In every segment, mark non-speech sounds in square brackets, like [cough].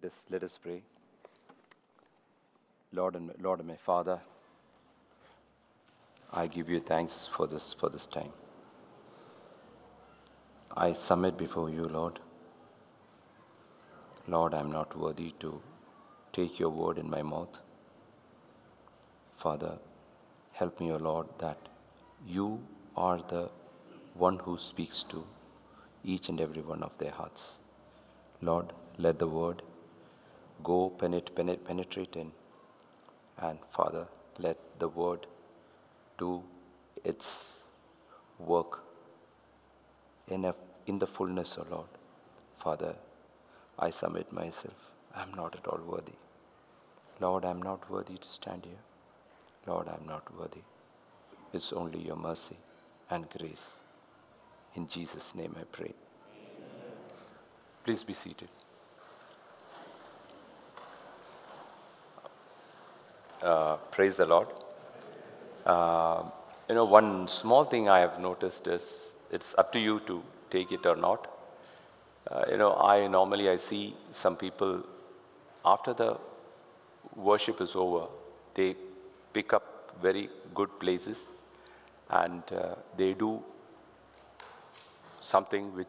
Let us, let us pray. Lord and Lord and my Father, I give you thanks for this for this time. I submit before you, Lord. Lord, I am not worthy to take your word in my mouth. Father, help me, O Lord, that you are the one who speaks to each and every one of their hearts. Lord, let the word go penet- penet- penetrate in. And Father, let the word do its work in, a, in the fullness, O Lord. Father, I submit myself. I am not at all worthy. Lord, I am not worthy to stand here. Lord, I am not worthy. It's only your mercy and grace. In Jesus' name I pray. Please be seated. Uh, praise the Lord. Uh, you know, one small thing I have noticed is it's up to you to take it or not. Uh, you know, I normally I see some people after the worship is over, they pick up very good places and uh, they do something which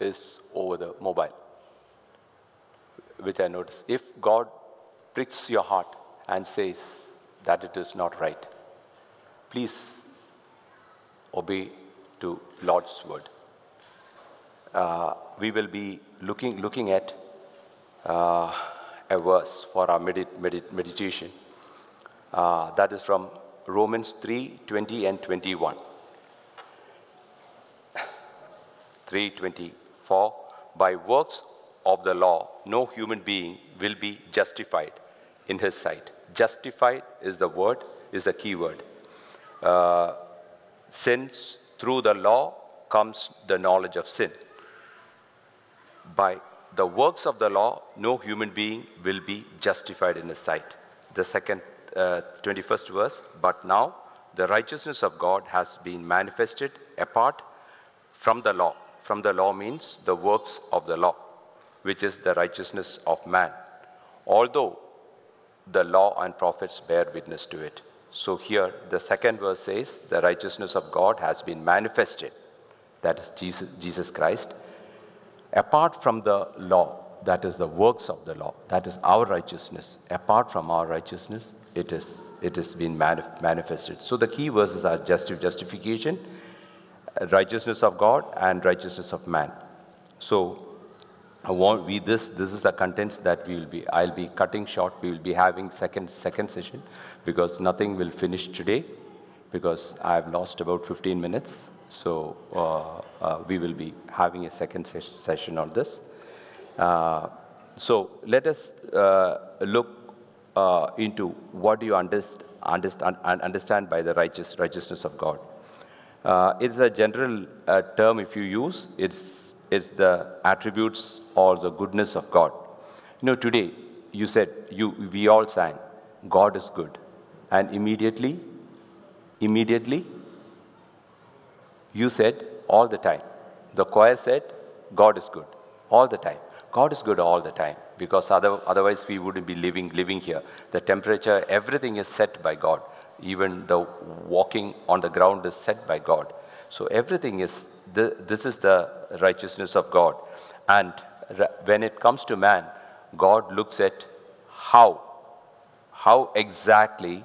is over the mobile, which I notice. If God pricks your heart and says that it is not right, please obey to Lord's word. Uh, we will be looking, looking at uh, a verse for our medit- medit- meditation. Uh, that is from Romans 3 20 and 21. 324 By works of the law, no human being will be justified in his sight. Justified is the word, is the key word. Uh, since through the law comes the knowledge of sin. By the works of the law, no human being will be justified in his sight. The second, uh, 21st verse, but now the righteousness of God has been manifested apart from the law. From the law means the works of the law, which is the righteousness of man. Although the law and prophets bear witness to it. So here, the second verse says, the righteousness of God has been manifested. That is Jesus, Jesus Christ. Apart from the law, that is the works of the law, that is our righteousness. Apart from our righteousness, it is it has been manif- manifested. So the key verses are justi- justification, righteousness of God, and righteousness of man. So I this this is the contents that we will be I'll be cutting short. We will be having second second session because nothing will finish today because I have lost about 15 minutes. So uh, uh, we will be having a second ses- session on this. Uh, so let us uh, look uh, into what do you underst- understand, understand by the righteous righteousness of God. Uh, it's a general term if you use. It's, it's the attributes or the goodness of God. You know, today you said, you, we all sang, God is good. And immediately, immediately, you said all the time. The choir said, God is good all the time. God is good all the time because other, otherwise we wouldn't be living, living here. The temperature, everything is set by God. Even the walking on the ground is set by God. So everything is, the, this is the righteousness of God. And when it comes to man, God looks at how, how exactly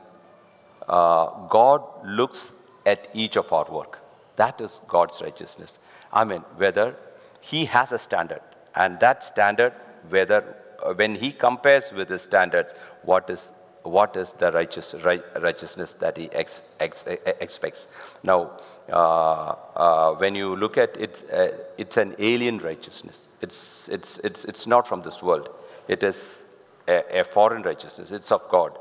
uh, God looks at each of our work. That is God's righteousness. I mean, whether He has a standard, and that standard, whether uh, when He compares with His standards, what is what is the righteous, right, righteousness that He ex, ex, expects? Now, when you look at it, uh, it's an alien righteousness. It's it's it's it's not from this world. It is a, a foreign righteousness. It's of God.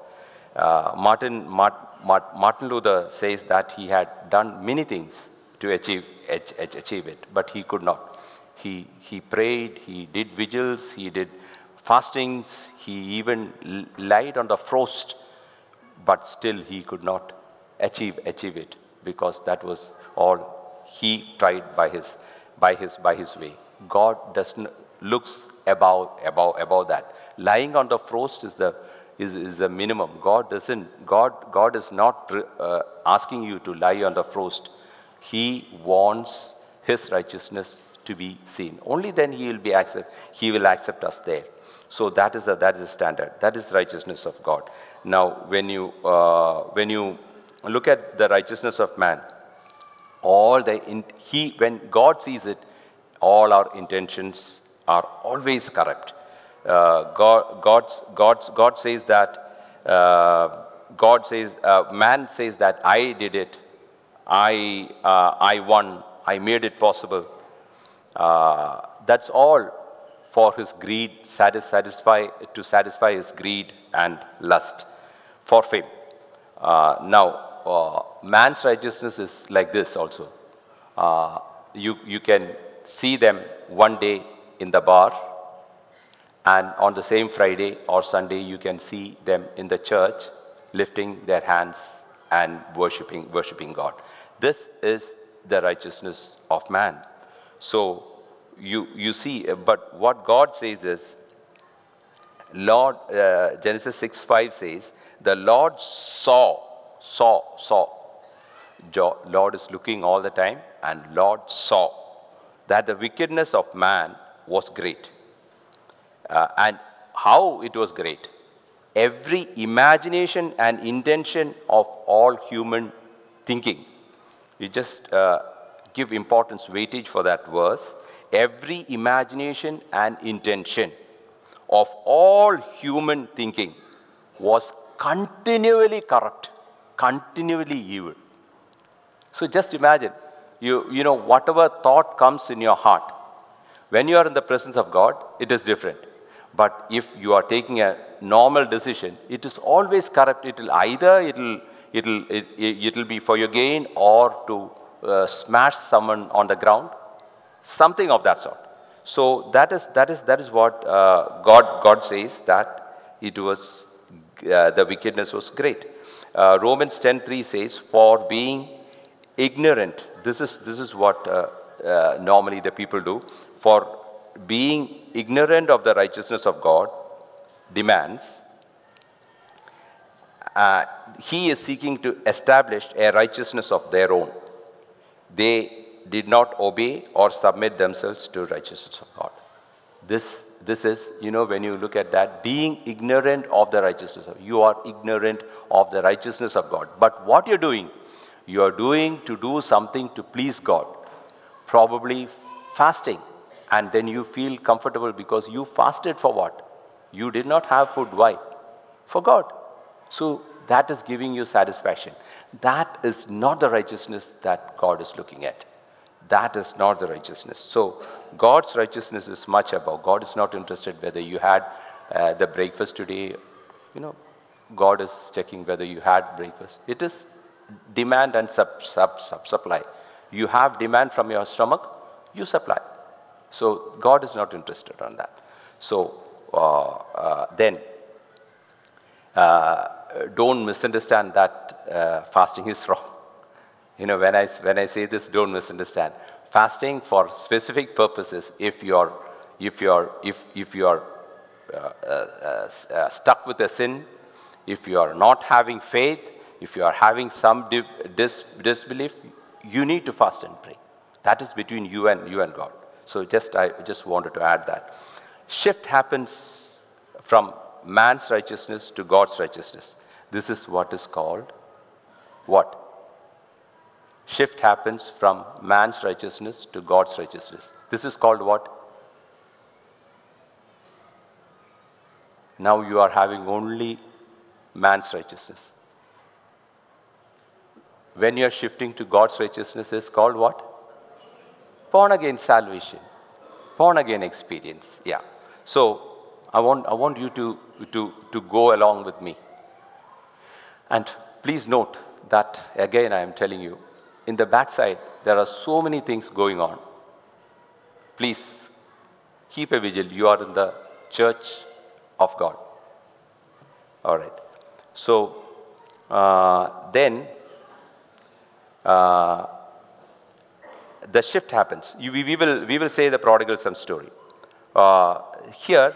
Uh, Martin, Mart, Mart, Martin Luther says that he had done many things to achieve, ach- ach- achieve it, but he could not. He, he prayed, he did vigils, he did fastings, he even lied on the frost, but still he could not achieve, achieve it because that was all he tried by his, by his, by his way. God does not, looks above, above, above that. Lying on the frost is the, is, is the minimum. God doesn't, God, God is not uh, asking you to lie on the frost. He wants his righteousness to be seen. Only then he will be accept, he will accept us there. So that is a, that is standard. That is righteousness of God. Now, when you, uh, when you look at the righteousness of man, all the, in, he, when God sees it, all our intentions are always corrupt. Uh, God, God's, God's, God says that, uh, God says, uh, man says that I did it, I, uh, I won, I made it possible. Uh, that's all for his greed, satisfy, to satisfy his greed and lust for fame. Uh, now, man's righteousness is like this also. Uh, you, you can see them one day in the bar, and on the same Friday or Sunday, you can see them in the church lifting their hands and worshiping, worshiping God. This is the righteousness of man. So you, you see, but what God says is, Lord, uh, Genesis 6 5 says, the Lord saw, saw, saw. Lord is looking all the time, and Lord saw that the wickedness of man was great. Uh, and how it was great. Every imagination and intention of all human thinking. You just uh, give importance, weightage for that verse. Every imagination and intention of all human thinking was continually corrupt, continually evil. So just imagine, you, you know, whatever thought comes in your heart, when you are in the presence of God, it is different. But if you are taking a normal decision, it is always corrupt. It will either it'll, it'll, it, it'll be for your gain or to uh, smash someone on the ground, something of that sort. So that is, that is, that is what uh, God, God says that it was uh, the wickedness was great. Uh, Romans 10.3 says, for being ignorant, this is, this is what uh, uh, normally the people do, for being ignorant of the righteousness of God demands, uh, he is seeking to establish a righteousness of their own. They did not obey or submit themselves to righteousness of God. This this is, you know, when you look at that, being ignorant of the righteousness of you are ignorant of the righteousness of God. But what you're doing, you are doing to do something to please God. Probably fasting. And then you feel comfortable because you fasted for what? You did not have food. Why? For God. So that is giving you satisfaction. That is not the righteousness that God is looking at. That is not the righteousness. So God's righteousness is much above. God is not interested whether you had uh, the breakfast today. You know, God is checking whether you had breakfast. It is demand and sub, sub, sub supply. You have demand from your stomach, you supply. So God is not interested on that. So uh, uh, then, uh, don't misunderstand that uh, fasting is [laughs] wrong. You know, when I, when I say this, don't misunderstand. Fasting for specific purposes, if you're, if you're, if, if you're uh, uh, uh, stuck with a sin, if you are not having faith, if you are having some dis disbelief, you need to fast and pray. That is between you and you and God. So just I just wanted to add that. Shift happens from man's righteousness to God's righteousness. This is what is called what? Shift happens from man's righteousness to God's righteousness. This is called what? Now you are having only man's righteousness. When you are shifting to God's righteousness, is called what? Born again salvation, born again experience. Yeah. So I want, I want you to, to, to go along with me. And please note that, again, I am telling you, in the backside, there are so many things going on. Please keep a vigil. You are in the church of God. All right. So uh, then uh, the shift happens. You, we, we, will, we will say the prodigal son story. Uh, here,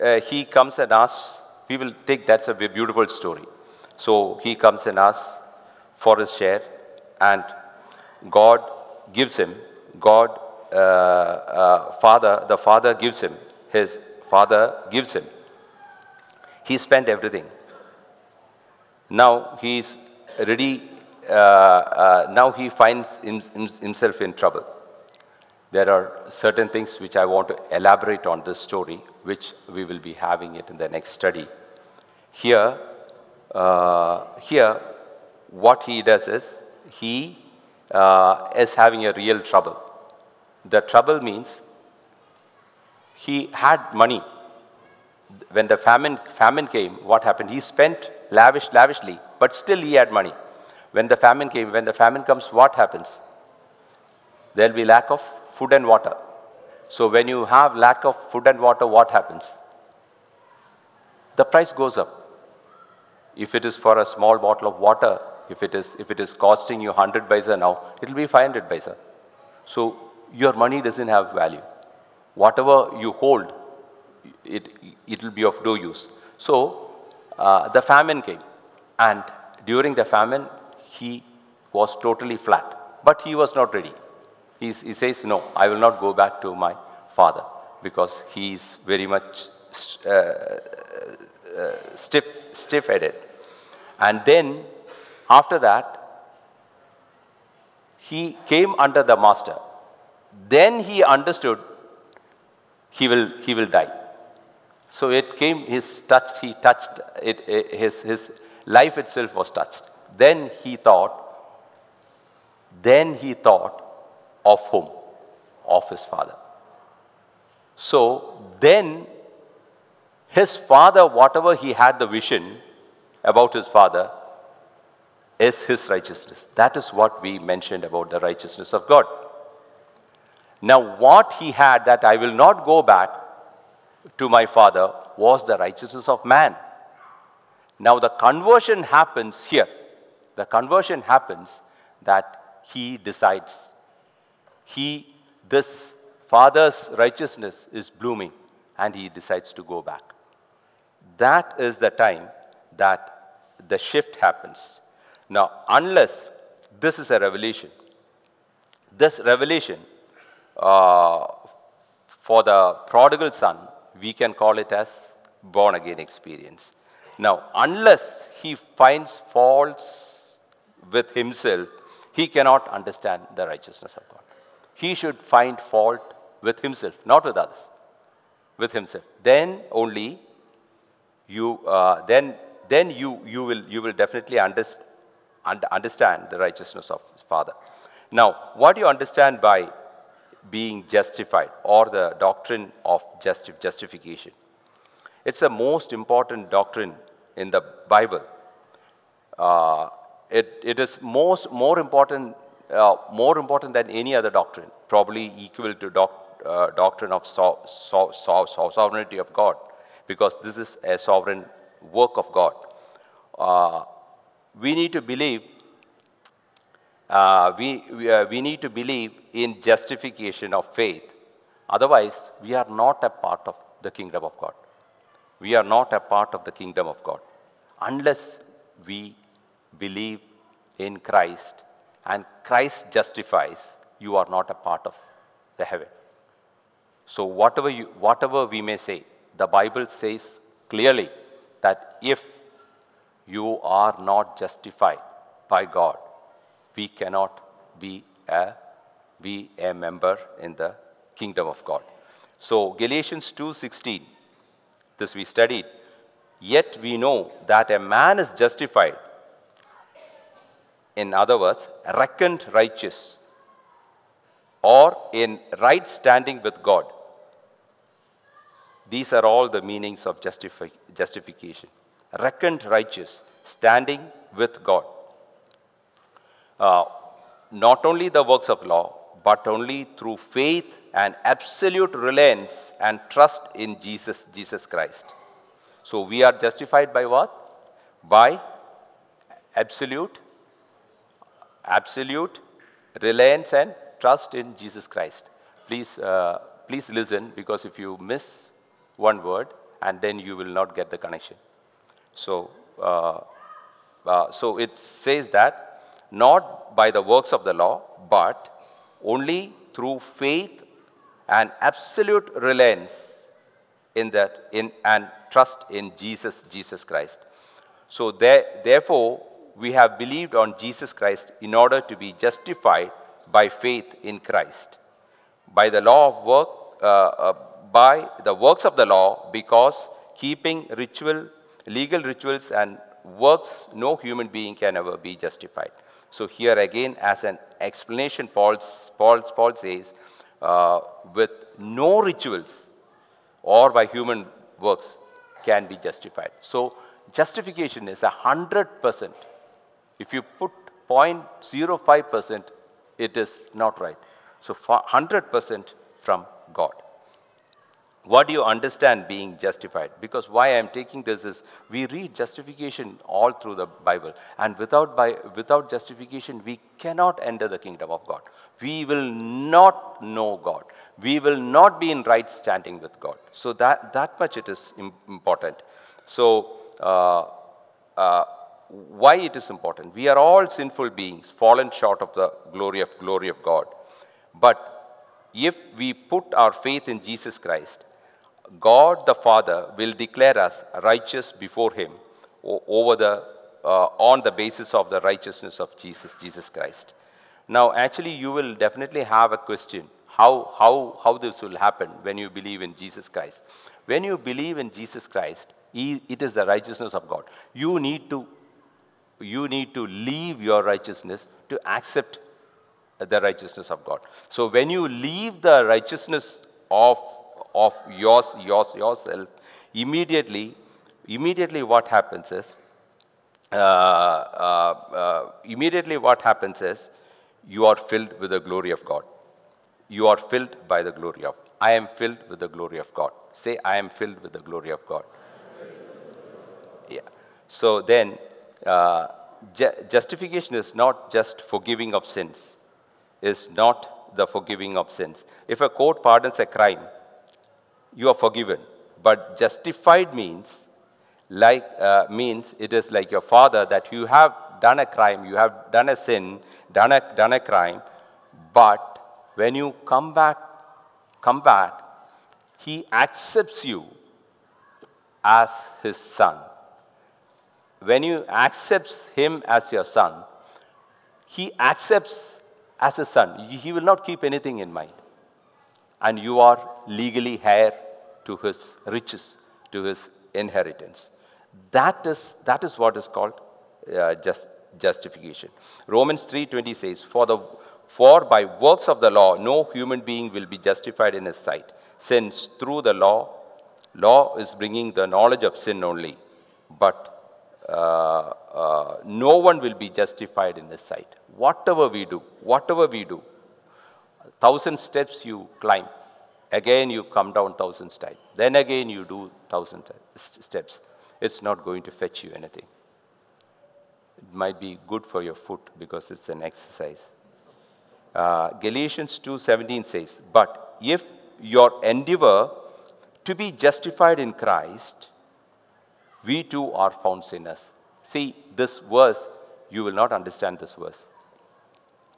uh, he comes and asks, we will take that's a beautiful story. So he comes and asks for his share, and God gives him, God, uh, uh, Father, the Father gives him, his Father gives him. He spent everything. Now he is ready, uh, uh, now he finds himself in trouble. There are certain things which I want to elaborate on this story, which we will be having it in the next study. Here, uh, here, what he does is, he uh, is having a real trouble. The trouble means he had money. When the famine, famine came, what happened? He spent lavish, lavishly, but still he had money. When the famine came, when the famine comes, what happens? There will be lack of food and water. So when you have lack of food and water, what happens? The price goes up. If it is for a small bottle of water, if it is, if it is costing you 100 paisa now, it will be 500 paisa. So your money doesn't have value. Whatever you hold, it, it will be of no use. So uh, the famine came. And during the famine, he was totally flat. But he was not ready. He, he says, no, I will not go back to my father because he is very much uh, uh, stiff, stiff-headed. And then after that, he came under the master. Then he understood he will, he will die. So it came, his touched, he touched, it, his, his life itself was touched. Then he thought, then he thought of whom? Of his father. So then his father, whatever he had the vision about his father, is his righteousness. That is what we mentioned about the righteousness of God. Now, what he had that I will not go back to my father was the righteousness of man. Now, the conversion happens here. The conversion happens that he decides. He, this father's righteousness is blooming and he decides to go back. That is the time that the shift happens. Now, unless this is a revelation, this revelation uh, for the prodigal son, we can call it as born again experience. Now, unless he finds faults with himself, he cannot understand the righteousness of God. He should find fault with himself, not with others, with himself. Then only you, uh, then, then you, you, will, you will definitely understand and understand the righteousness of his Father. Now, what do you understand by being justified or the doctrine of justi justification? It's the most important doctrine in the Bible. Uh, it, it is most, more, important, uh, more important than any other doctrine, probably equal to doc, uh, doctrine of so, so, so, sovereignty of God, because this is a sovereign work of God. Uh, we need to believe, uh, we, we, uh, we need to believe in justification of faith. Otherwise, we are not a part of the kingdom of God. We are not a part of the kingdom of God unless we believe in Christ and Christ justifies, you are not a part of the heaven. So whatever, you, whatever we may say, the Bible says clearly that if you are not justified by God, we cannot be a, be a member in the kingdom of God. So Galatians 2.16, this we studied. Yet we know that a man is justified, in other words, reckoned righteous, or in right standing with God. These are all the meanings of justifi justification reckoned righteous, standing with God. Uh, not only the works of law, but only through faith and absolute reliance and trust in Jesus, Jesus Christ. So we are justified by what? By absolute, absolute reliance and trust in Jesus Christ. Please uh, please listen because if you miss one word, and then you will not get the connection. So, uh, uh, so it says that not by the works of the law, but only through faith and absolute reliance in that in and trust in Jesus, Jesus Christ. So there, therefore, we have believed on Jesus Christ in order to be justified by faith in Christ. By the law of work, uh, uh, by the works of the law, because keeping ritual, legal rituals and works, no human being can ever be justified. So here again, as an explanation, Paul says, uh, with no rituals or by human works can be justified. So justification is a hundred percent. If you put 0.05 percent, it is not right. So 100 percent from God. What do you understand being justified? Because why I'm taking this is we read justification all through the Bible, and without, by, without justification, we cannot enter the kingdom of God. We will not know God. We will not be in right standing with God. So that, that much it is important. So uh, uh, why it is important? We are all sinful beings, fallen short of the glory of glory of God. But if we put our faith in Jesus Christ, God the Father will declare us righteous before Him over the, uh, on the basis of the righteousness of Jesus, Jesus Christ. Now, actually, you will definitely have a question how, how, how this will happen when you believe in Jesus Christ. When you believe in Jesus Christ, he, it is the righteousness of God. You need to, you need to leave your righteousness to accept the righteousness of God. So when you leave the righteousness of of yours, yours, yourself, immediately, immediately what happens is, uh, uh, uh, immediately what happens is, you are filled with the glory of God. You are filled by the glory of. I am filled with the glory of God. Say, I am filled with the glory of God. Yeah. So then, uh, ju justification is not just forgiving of sins. Is not the forgiving of sins. If a court pardons a crime, you are forgiven. But justified means, like, uh, means it is like your father that you have done a crime, you have done a sin, done a, done a crime, but when you come back, come back, he accepts you as his son. When you accept him as your son, he accepts as a son. He will not keep anything in mind and you are legally heir to his riches, to his inheritance. That is, that is what is called uh, just, justification. Romans 3.20 says, for, the, for by works of the law, no human being will be justified in his sight, since through the law, law is bringing the knowledge of sin only, but uh, uh, no one will be justified in his sight. Whatever we do, whatever we do, thousand steps you climb, again you come down thousand steps, then again you do thousand steps. It's not going to fetch you anything. It might be good for your foot because it's an exercise. Uh, Galatians 2.17 says, But if your endeavor to be justified in Christ, we too are found sinners. See, this verse, you will not understand this verse.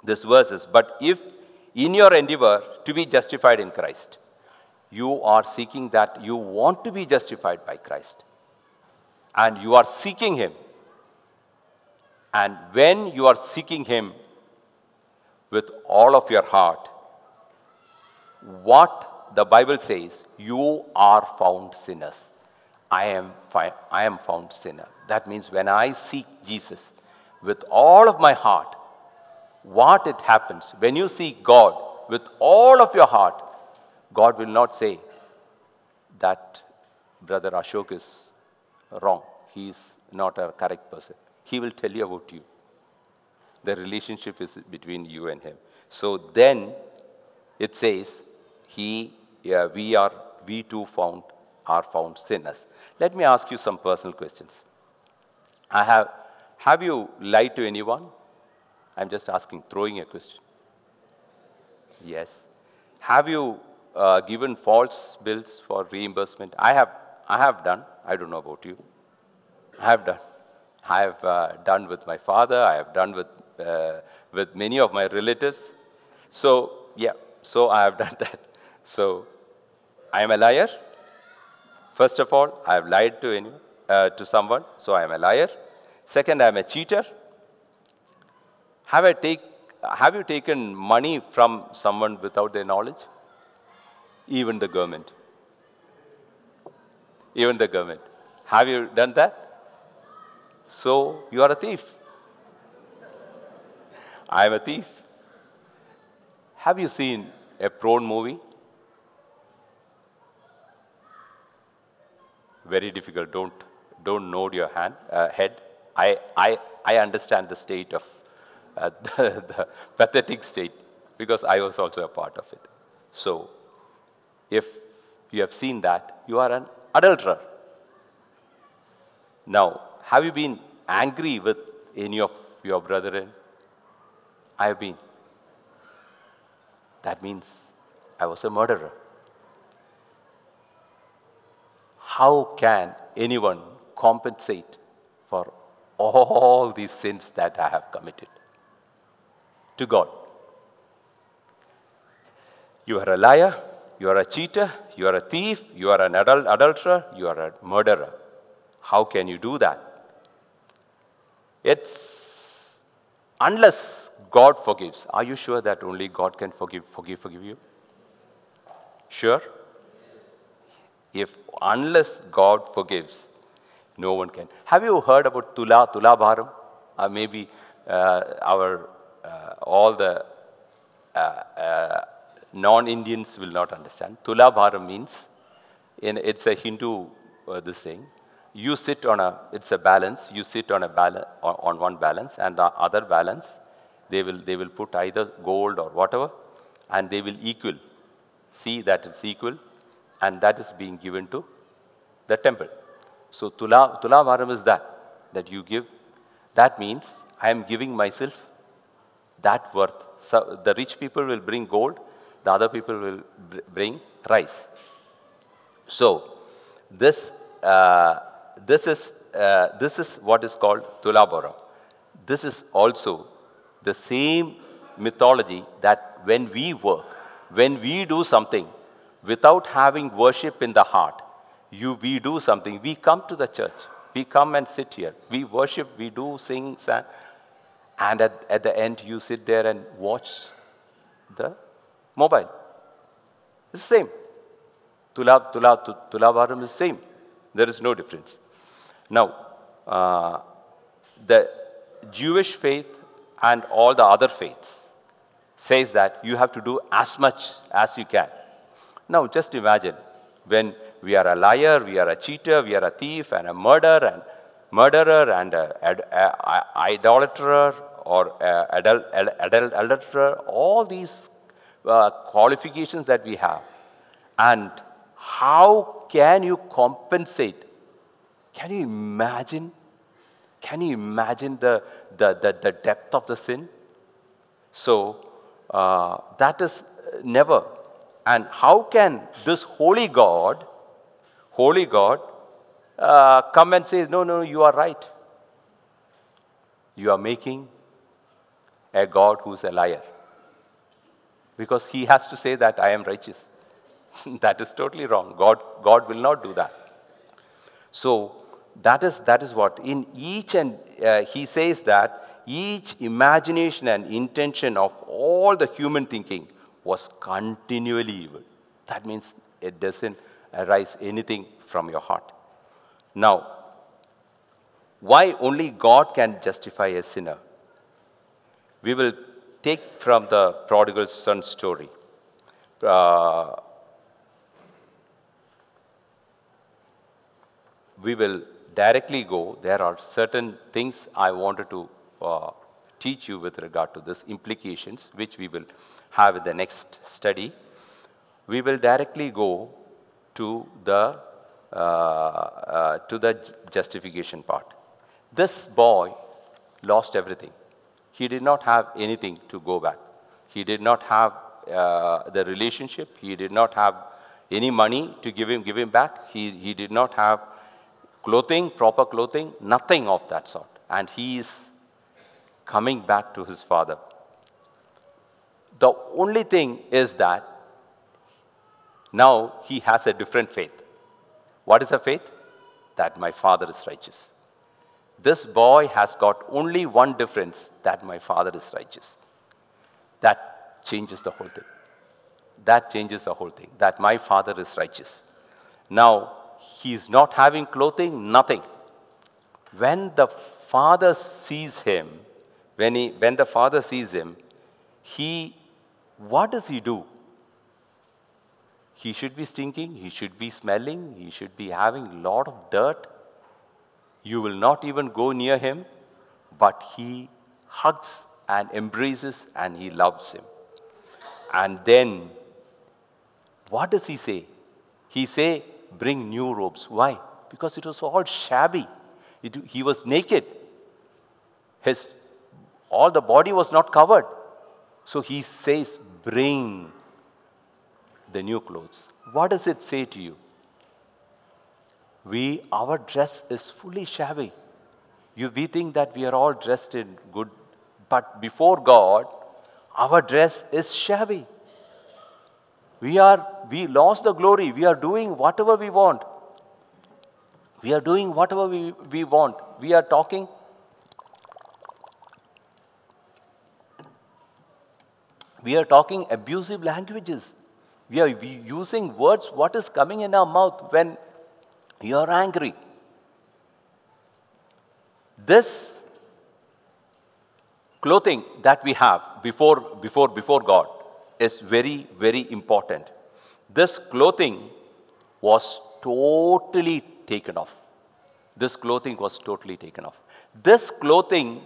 This verse is, but if in your endeavor to be justified in Christ. You are seeking that you want to be justified by Christ. And you are seeking Him. And when you are seeking Him with all of your heart, what the Bible says, you are found sinners. I am, I am found sinner. That means when I seek Jesus with all of my heart, what it happens when you seek God with all of your heart, God will not say that brother Ashok is wrong. He is not a correct person. He will tell you about you. The relationship is between you and him. So then it says, he, yeah, we are, we too found, are found sinners. Let me ask you some personal questions. I have, have you lied to anyone? I'm just asking, throwing a question. Yes. Have you uh, given false bills for reimbursement? I have, I have done. I don't know about you. I have done. I have uh, done with my father. I have done with, uh, with many of my relatives. So, yeah, so I have [laughs] done that. So, I am a liar. First of all, I have lied to, anyone, uh, to someone, so I am a liar. Second, I am a cheater. Have, I take, have you taken money from someone without their knowledge? Even the government. Even the government. Have you done that? So you are a thief. I am a thief. Have you seen a prawn movie? Very difficult. Don't, don't nod your hand, uh, head. I, I, I understand the state of [laughs] the, the pathetic state because I was also a part of it. So, if you have seen that, you are an adulterer. Now, have you been angry with any of your brethren? I have been. That means I was a murderer. How can anyone compensate for all these sins that I have committed to God? You are a liar, you are a cheater, you are a thief, you are an adul- adulterer, you are a murderer. How can you do that? It's unless God forgives. Are you sure that only God can forgive, forgive, forgive you? Sure? If unless God forgives, no one can. Have you heard about Tula, Tula Bharam? Uh, maybe uh, our all the uh, uh, non-Indians will not understand. Tula Bharam means, in, it's a Hindu uh, this thing. You sit on a, it's a balance. You sit on a balance on, on one balance, and the other balance, they will they will put either gold or whatever, and they will equal. See that it's equal, and that is being given to the temple. So Tula, Tula Bharam is that, that you give. That means I am giving myself that worth. So the rich people will bring gold, the other people will br- bring rice. So this, uh, this, is, uh, this is what is called Tula Bharam. This is also the same mythology that when we work, when we do something without having worship in the heart, you, we do something, we come to the church, we come and sit here, we worship, we do sing, and, at, at the end you sit there and watch the mobile. It's the same. Tula, tula, tu- tula bharam is the same. There is no difference. Now, uh, the Jewish faith and all the other faiths says that you have to do as much as you can. Now, just imagine when we are a liar, we are a cheater, we are a thief and a murderer and murderer and idolater or adult, adulterer, all these uh, qualifications that we have. And how can you compensate? Can you imagine? Can you imagine the, the, the, the depth of the sin? So uh, that is never. And how can this holy God, holy God, uh, come and say, no, no, you are right. You are making a God who's a liar. Because he has to say that I am righteous. [laughs] that is totally wrong. God, God will not do that. So that is, that is what. In each and uh, he says that each imagination and intention of all the human thinking was continually evil. That means it doesn't arise anything from your heart. Now, why only God can justify a sinner? We will take from the prodigal son story. Uh, we will directly go. There are certain things I wanted to uh, teach you with regard to this implications, which we will have in the next study. We will directly go to the to the justification part. This boy lost everything. He did not have anything to go back. He did not have uh, the relationship. He did not have any money to give him, give him back. He, he did not have clothing, proper clothing, nothing of that sort. And he is coming back to his father. The only thing is that now he has a different faith. What is the faith? That my father is righteous. This boy has got only one difference that my father is righteous. That changes the whole thing. That changes the whole thing. That my father is righteous. Now, he is not having clothing, nothing. When the father sees him, when, he, when the father sees him, he, what does he do? He should be stinking, he should be smelling, he should be having a lot of dirt. You will not even go near him, but he hugs and embraces and he loves him. And then, what does he say? He say, bring new robes. Why? Because it was all shabby. It, he was naked. His, all the body was not covered. So he says, bring the new clothes. What does it say to you? We, our dress is fully shabby. You, we think that we are all dressed in good, but before God, our dress is shabby. We are, we lost the glory. We are doing whatever we want. We are doing whatever we, we want. We are talking. We are talking abusive languages. We are using words, what is coming in our mouth when you are angry. This clothing that we have before, before, before God is very, very important. This clothing was totally taken off. This clothing was totally taken off. This clothing,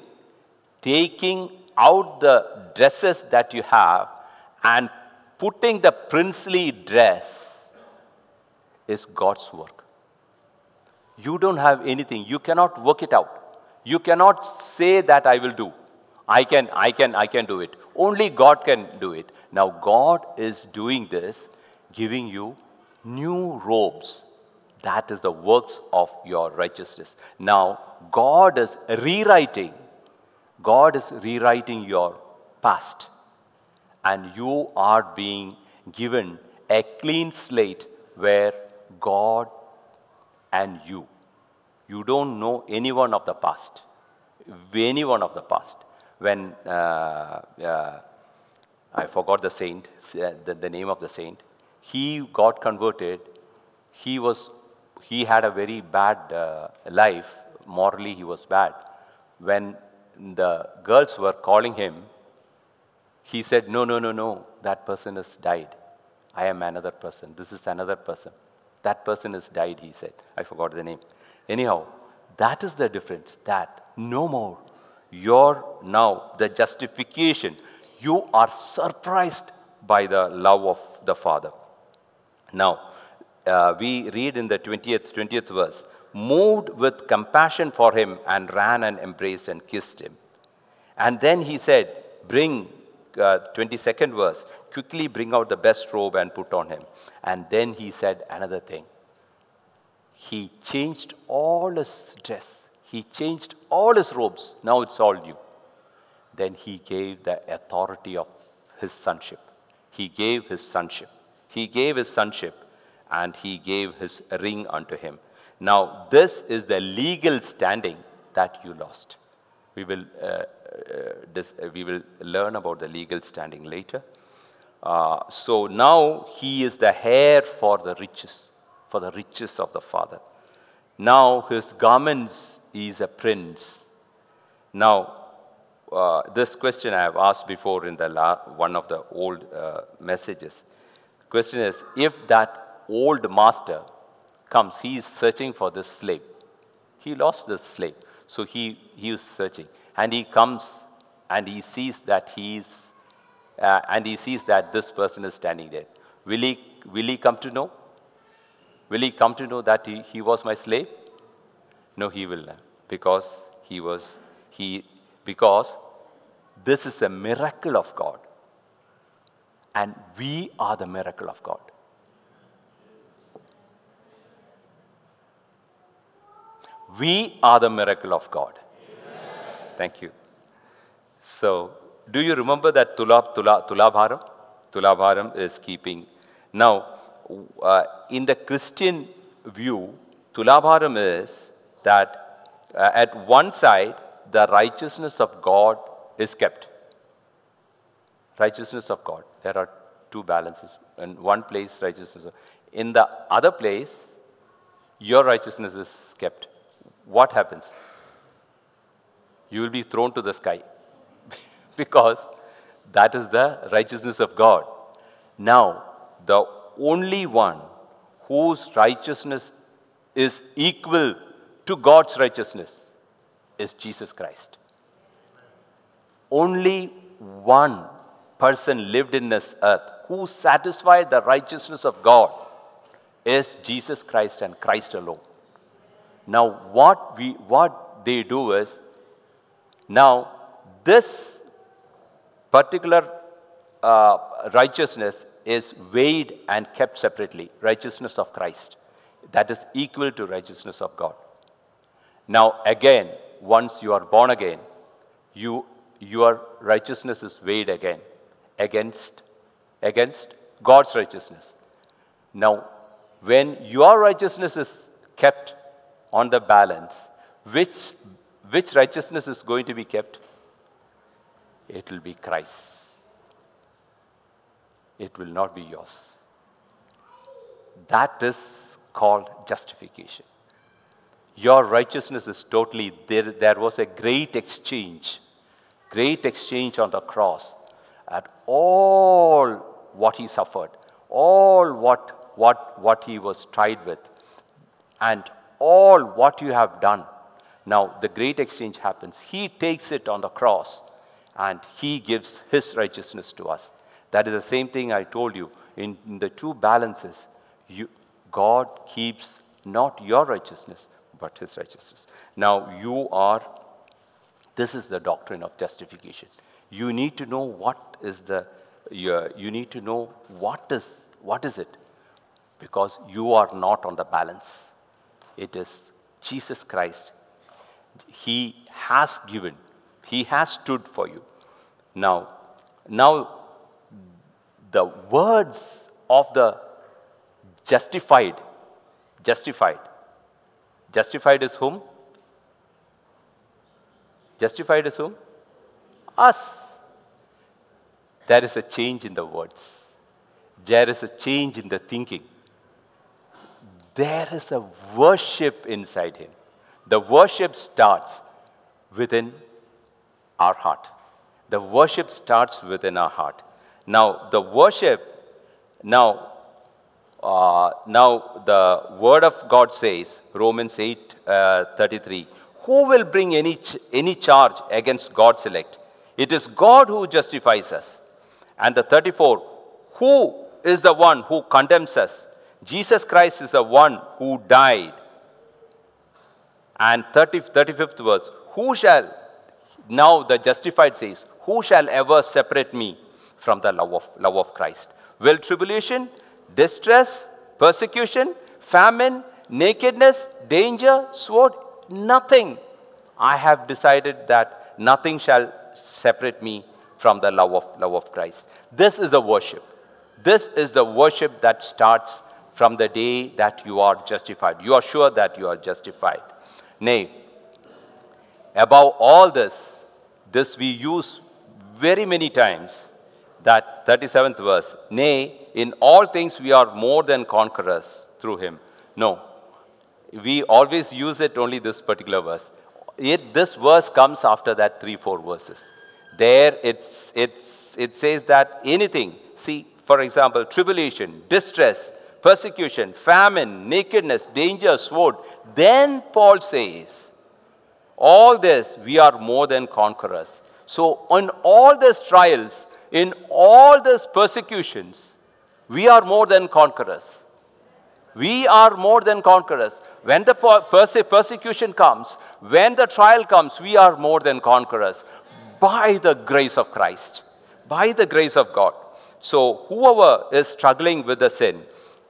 taking out the dresses that you have and putting the princely dress is God's work. You don't have anything. You cannot work it out. You cannot say that I will do. I can, I can, I can do it. Only God can do it. Now, God is doing this, giving you new robes. That is the works of your righteousness. Now, God is rewriting. God is rewriting your past. And you are being given a clean slate where God and you. You don't know anyone of the past. Anyone of the past. When uh, uh, I forgot the saint, uh, the, the, name of the saint, he got converted. He was, he had a very bad uh, life. Morally, he was bad. When the girls were calling him, he said, No, no, no, no, that person has died. I am another person. This is another person. That person has died, he said. I forgot the name. Anyhow, that is the difference. That no more. You're now the justification. You are surprised by the love of the Father. Now, uh, we read in the 20th, 20th verse, moved with compassion for him and ran and embraced and kissed him. And then he said, Bring, uh, 22nd verse, quickly bring out the best robe and put on him. And then he said another thing. He changed all his dress. He changed all his robes. Now it's all new. Then he gave the authority of his sonship. He gave his sonship. He gave his sonship and he gave his ring unto him. Now, this is the legal standing that you lost. We will, uh, this, uh, we will learn about the legal standing later. Uh, so now he is the heir for the riches, for the riches of the Father. Now his garments is a prince. Now, uh, this question I have asked before in the one of the old uh, messages. Question is, if that old master comes, he is searching for this slave. He lost this slave, so he, he is searching. And he comes and he sees that he is uh, and he sees that this person is standing there. Will he, will he come to know? Will he come to know that he, he was my slave? No, he will not. Because he was, he, because this is a miracle of God. And we are the miracle of God. We are the miracle of God. Thank you. So, do you remember that Tula, Tula, Tulabharam? Tulabharam is keeping. Now, uh, in the Christian view, Tulabharam is that uh, at one side, the righteousness of God is kept. Righteousness of God. There are two balances. In one place, righteousness. In the other place, your righteousness is kept. What happens? You will be thrown to the sky [laughs] because that is the righteousness of God. Now, the only one whose righteousness is equal to God's righteousness is Jesus Christ. Only one person lived in this earth who satisfied the righteousness of God is Jesus Christ and Christ alone. Now, what, we, what they do is, now this particular uh, righteousness is weighed and kept separately righteousness of Christ. That is equal to righteousness of God. Now, again, once you are born again, you, your righteousness is weighed again against, against God's righteousness. Now, when your righteousness is kept on the balance, which, which righteousness is going to be kept? It will be Christ. It will not be yours. That is called justification. Your righteousness is totally, there, there was a great exchange, great exchange on the cross at all what he suffered, all what, what, what he was tried with, and all what you have done. Now, the great exchange happens. He takes it on the cross and he gives his righteousness to us. That is the same thing I told you. In, in the two balances, you, God keeps not your righteousness, but his righteousness. Now, you are, this is the doctrine of justification. You need to know what is the, you, you need to know what is, what is it? Because you are not on the balance. It is Jesus Christ. He has given, He has stood for you. Now, now the words of the justified, justified, justified is whom? Justified is whom? Us. There is a change in the words. There is a change in the thinking. There is a worship inside him. The worship starts within our heart. The worship starts within our heart. Now, the worship, now, uh, now the word of God says, Romans 8 uh, 33, who will bring any, ch- any charge against God's elect? It is God who justifies us. And the 34, who is the one who condemns us? Jesus Christ is the one who died. And 30, 35th verse, who shall, now the justified says, who shall ever separate me from the love of, love of Christ. Will tribulation, distress, persecution, famine, nakedness, danger, sword, nothing. I have decided that nothing shall separate me from the love of, love of Christ. This is the worship. This is the worship that starts from the day that you are justified. You are sure that you are justified. Nay, above all this, this we use very many times that 37th verse, nay, in all things we are more than conquerors through him. No, we always use it only this particular verse. It, this verse comes after that three, four verses. There it's, it's, it says that anything, see, for example, tribulation, distress, persecution, famine, nakedness, danger, sword. Then Paul says, all this we are more than conquerors. So, on all these trials, in all these persecutions, we are more than conquerors. We are more than conquerors. When the perse persecution comes, when the trial comes, we are more than conquerors by the grace of Christ, by the grace of God. So whoever is struggling with the sin,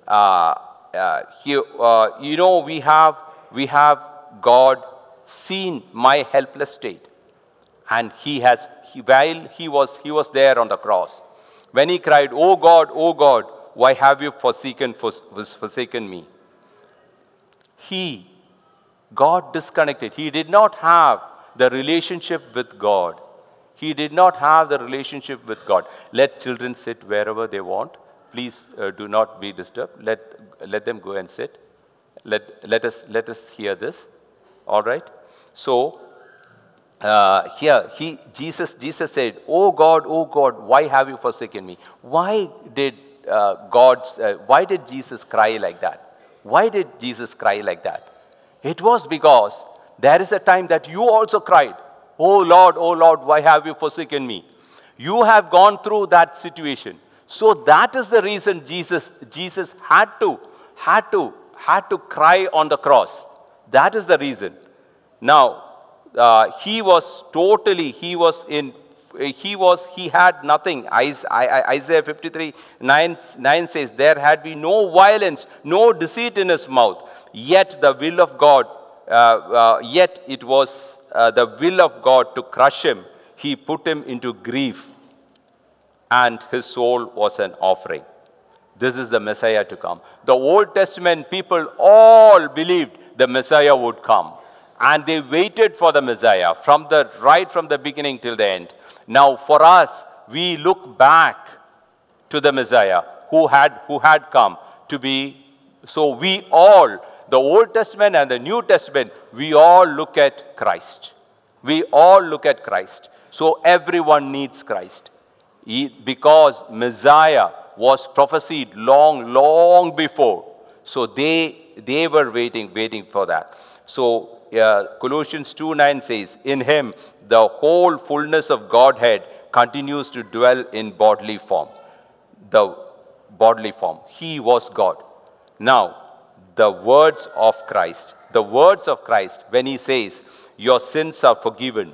uh, uh, uh, you know, we have, we have God seen my helpless state. And he has, he, while he was, he was there on the cross, when he cried, Oh God, oh God, why have you forsaken, forsaken me? He, God disconnected. He did not have the relationship with God. He did not have the relationship with God. Let children sit wherever they want. Please uh, do not be disturbed. Let, let them go and sit. Let, let, us, let us hear this. All right? So, uh, here, he, Jesus, Jesus said, Oh God, oh God, why have you forsaken me? Why did uh, God, uh, why did Jesus cry like that? Why did Jesus cry like that? It was because there is a time that you also cried, Oh Lord, oh Lord, why have you forsaken me? You have gone through that situation. So that is the reason Jesus, Jesus had to, had to, had to cry on the cross. That is the reason. Now, uh, he was totally, he was in, he was, he had nothing. Isaiah 53, 9, 9 says, there had been no violence, no deceit in his mouth. Yet the will of God, uh, uh, yet it was uh, the will of God to crush him. He put him into grief, and his soul was an offering. This is the Messiah to come. The Old Testament people all believed the Messiah would come and they waited for the Messiah from the right from the beginning till the end. Now, for us, we look back to the Messiah who had who had come to be. So we all, the Old Testament and the New Testament, we all look at Christ. We all look at Christ. So everyone needs Christ. Because Messiah was prophesied long, long before. So they they were waiting, waiting for that. So uh, Colossians 2 9 says, In him the whole fullness of Godhead continues to dwell in bodily form. The bodily form. He was God. Now, the words of Christ, the words of Christ, when he says, Your sins are forgiven,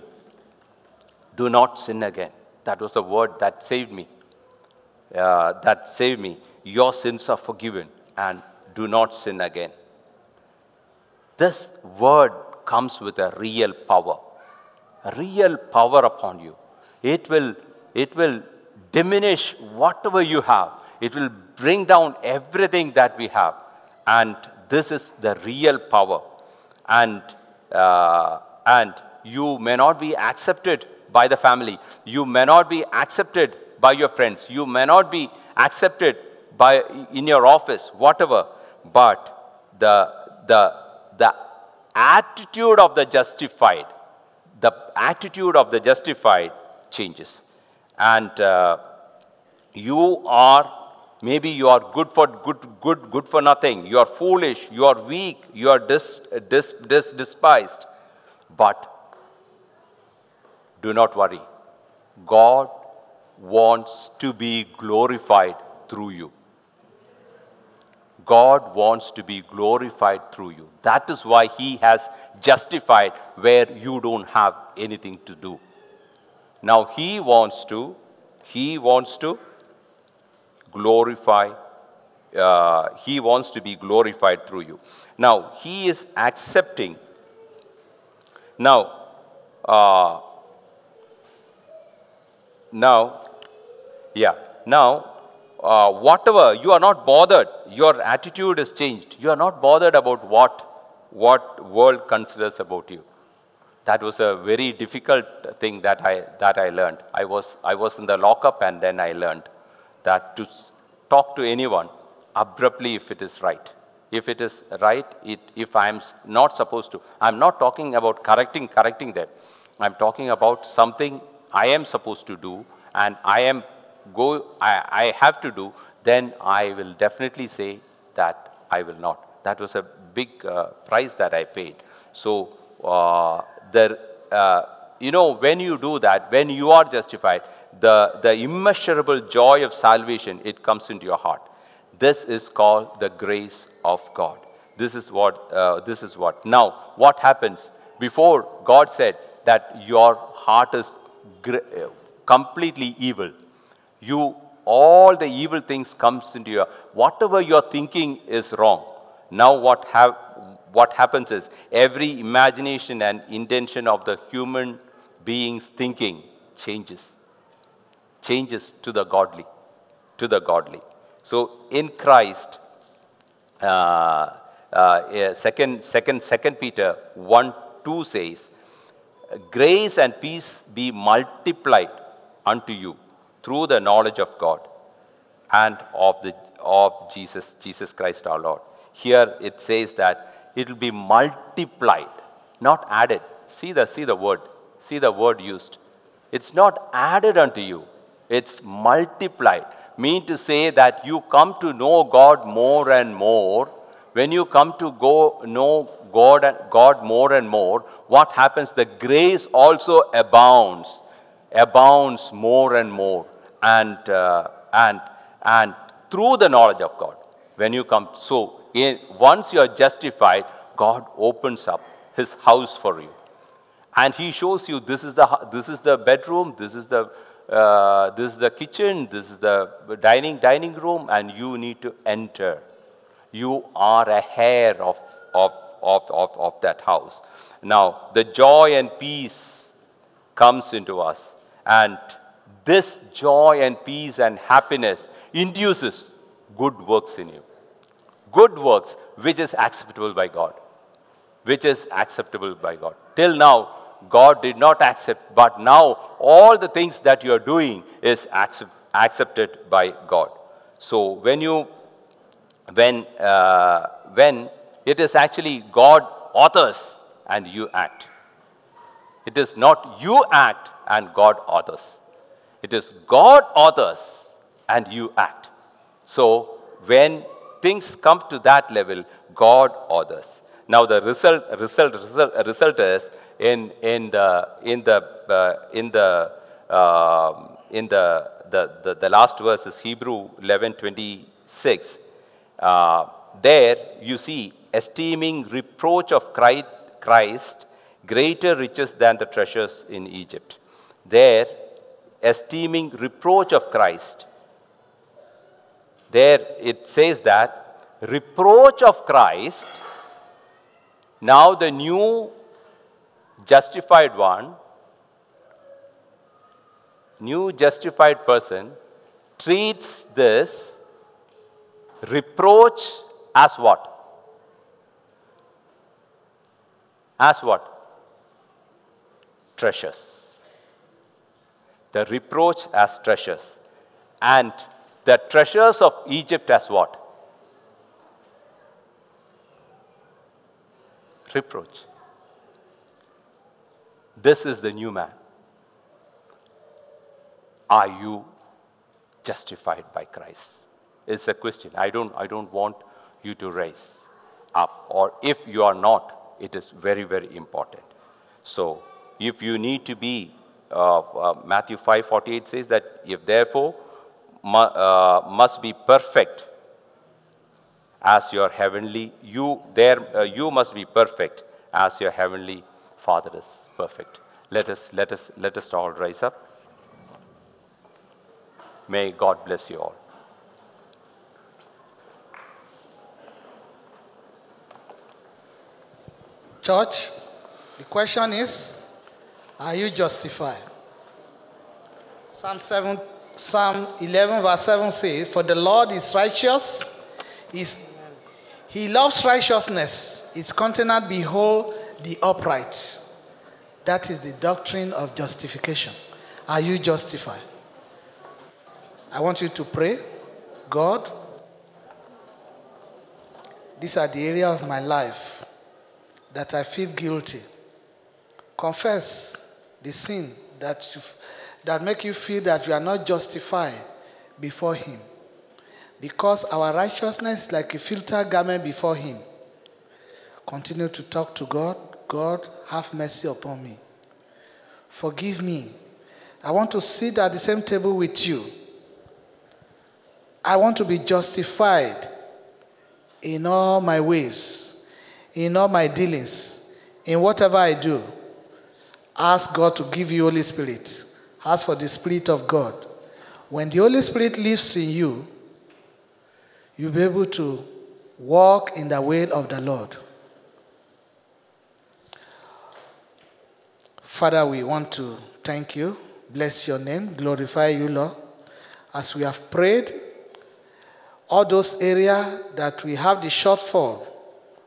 do not sin again. That was a word that saved me. Uh, that saved me. Your sins are forgiven and do not sin again. This word comes with a real power, a real power upon you. It will, it will diminish whatever you have. It will bring down everything that we have. And this is the real power. And, uh, and you may not be accepted by the family. You may not be accepted by your friends. You may not be accepted by, in your office, whatever. But the, the, the attitude of the justified, the attitude of the justified changes. And uh, you are, maybe you are good for, good, good, good for nothing. You are foolish. You are weak. You are dis, dis, dis, despised. But do not worry. God wants to be glorified through you. God wants to be glorified through you. That is why He has justified where you don't have anything to do. Now He wants to, He wants to glorify, uh, He wants to be glorified through you. Now He is accepting. Now, uh, now, yeah, now uh, whatever, you are not bothered. Your attitude is changed. You are not bothered about what, what world considers about you. That was a very difficult thing that I, that I learned. I was, I was in the lockup and then I learned that to talk to anyone abruptly if it is right. If it is right, it, if I'm not supposed to. I'm not talking about correcting, correcting them. I'm talking about something I am supposed to do and I am go, I, I have to do, then I will definitely say that I will not. That was a big uh, price that I paid. So, uh, there, uh, you know, when you do that, when you are justified, the, the immeasurable joy of salvation, it comes into your heart. This is called the grace of God. This is what, uh, this is what. Now, what happens? Before God said that your heart is completely evil, you, all the evil things comes into your, whatever you're thinking is wrong. Now what, have, what happens is every imagination and intention of the human being's thinking changes. Changes to the godly. To the godly. So in Christ, uh, uh, second, second, second Peter 1 2 says, Grace and peace be multiplied unto you through the knowledge of God and of, the, of Jesus, Jesus Christ our Lord. Here it says that it will be multiplied, not added. See the, see the word. See the word used. It's not added unto you, it's multiplied. Mean to say that you come to know God more and more. When you come to go know God and God more and more, what happens? The grace also abounds, abounds more and more, and uh, and and through the knowledge of God. When you come, so in, once you are justified, God opens up His house for you, and He shows you this is the this is the bedroom, this is the uh, this is the kitchen, this is the dining dining room, and you need to enter. You are a heir of of of, of, of that house. Now, the joy and peace comes into us, and this joy and peace and happiness induces good works in you. Good works which is acceptable by God. Which is acceptable by God. Till now, God did not accept, but now all the things that you are doing is accept, accepted by God. So when you, when, uh, when it is actually God authors and you act. It is not you act and God authors. It is God authors and you act. So when things come to that level, God authors. Now the result, result, result, result is in, in the, in the, uh, in the, uh, in the, the, the, the, last verse is Hebrew 11, 26. Uh, there you see esteeming reproach of Christ greater riches than the treasures in Egypt. There, esteeming reproach of Christ. There it says that reproach of Christ, now the new justified one, new justified person treats this reproach as what? As what? Treasures. The reproach as treasures. And the treasures of Egypt as what? Reproach. This is the new man. Are you justified by Christ? It's a question. I don't, I don't want you to raise up. Or if you are not, it is very, very important. So if you need to be, uh, uh, Matthew 5 48 says that if therefore mu uh, must be perfect as your heavenly, you, there, uh, you must be perfect as your heavenly Father is perfect. Let us, let us, let us all rise up. May God bless you all. Church, the question is Are you justified? Psalm, 7, Psalm 11, verse 7 says, For the Lord is righteous, is, he loves righteousness, its content behold the upright. That is the doctrine of justification. Are you justified? I want you to pray, God, these are the area of my life that I feel guilty. Confess the sin that, you, that make you feel that you are not justified before Him. Because our righteousness is like a filter garment before Him. Continue to talk to God. God, have mercy upon me. Forgive me. I want to sit at the same table with you. I want to be justified in all my ways in all my dealings, in whatever I do, ask God to give you Holy Spirit. Ask for the Spirit of God. When the Holy Spirit lives in you, you'll be able to walk in the way of the Lord. Father, we want to thank you, bless your name, glorify you, Lord. As we have prayed, all those areas that we have the shortfall,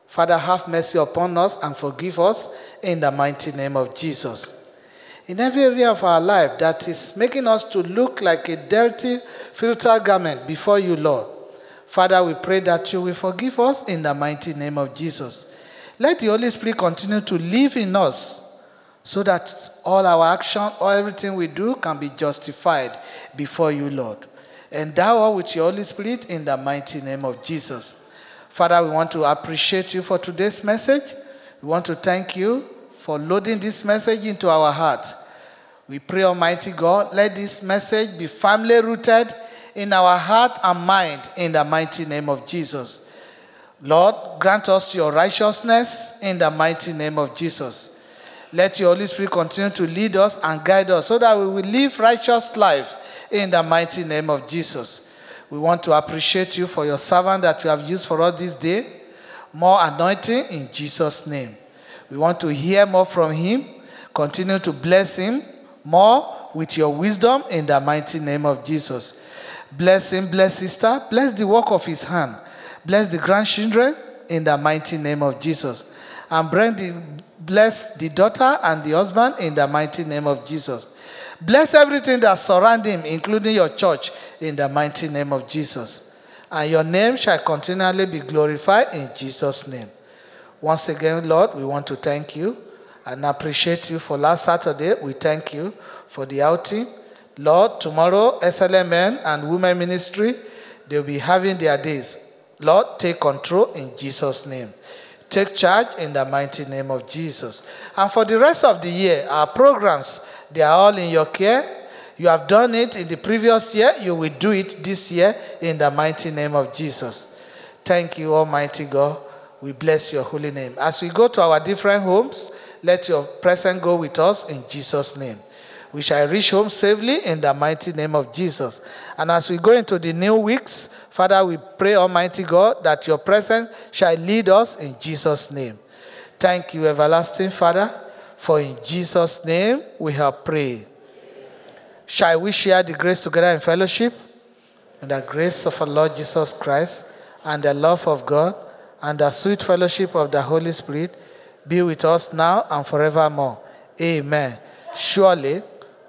Father, have mercy upon us and forgive us in the mighty name of Jesus. In every area of our life that is making us to look like a dirty filter garment before you, Lord, Father, we pray that you will forgive us in the mighty name of Jesus. Let the Holy Spirit continue to live in us so that all our action or everything we do can be justified before you, Lord. Endow with your Holy Spirit in the mighty name of Jesus. Father, we want to appreciate you for today's message. We want to thank you for loading this message into our heart. We pray, Almighty God, let this message be firmly rooted in our heart and mind in the mighty name of Jesus. Lord, grant us your righteousness in the mighty name of Jesus. Let your Holy Spirit continue to lead us and guide us so that we will live righteous life in the mighty name of Jesus. We want to appreciate you for your servant that you have used for us this day. More anointing in Jesus' name. We want to hear more from him. Continue to bless him more with your wisdom in the mighty name of Jesus. Bless him, bless sister, bless the work of his hand. Bless the grandchildren in the mighty name of Jesus. And bring the, bless the daughter and the husband in the mighty name of Jesus. Bless everything that surrounds him, including your church, in the mighty name of Jesus. And your name shall continually be glorified in Jesus' name. Once again, Lord, we want to thank you and appreciate you for last Saturday. We thank you for the outing. Lord, tomorrow, SLMN and Women Ministry, they'll be having their days. Lord, take control in Jesus' name. Take charge in the mighty name of Jesus. And for the rest of the year, our programs, they are all in your care. You have done it in the previous year, you will do it this year in the mighty name of Jesus. Thank you, Almighty God. We bless your holy name. As we go to our different homes, let your presence go with us in Jesus' name. We shall reach home safely in the mighty name of Jesus. And as we go into the new weeks, Father, we pray, Almighty God, that your presence shall lead us in Jesus' name. Thank you, everlasting Father, for in Jesus' name we have prayed. Shall we share the grace together in fellowship? And the grace of our Lord Jesus Christ and the love of God and the sweet fellowship of the Holy Spirit be with us now and forevermore. Amen. Surely,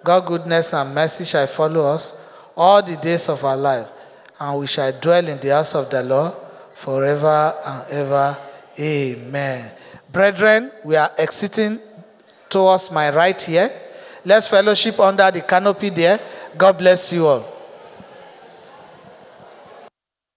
God's goodness and mercy shall follow us all the days of our life, and we shall dwell in the house of the Lord forever and ever. Amen. Brethren, we are exiting towards my right here. Let's fellowship under the canopy there. God bless you all.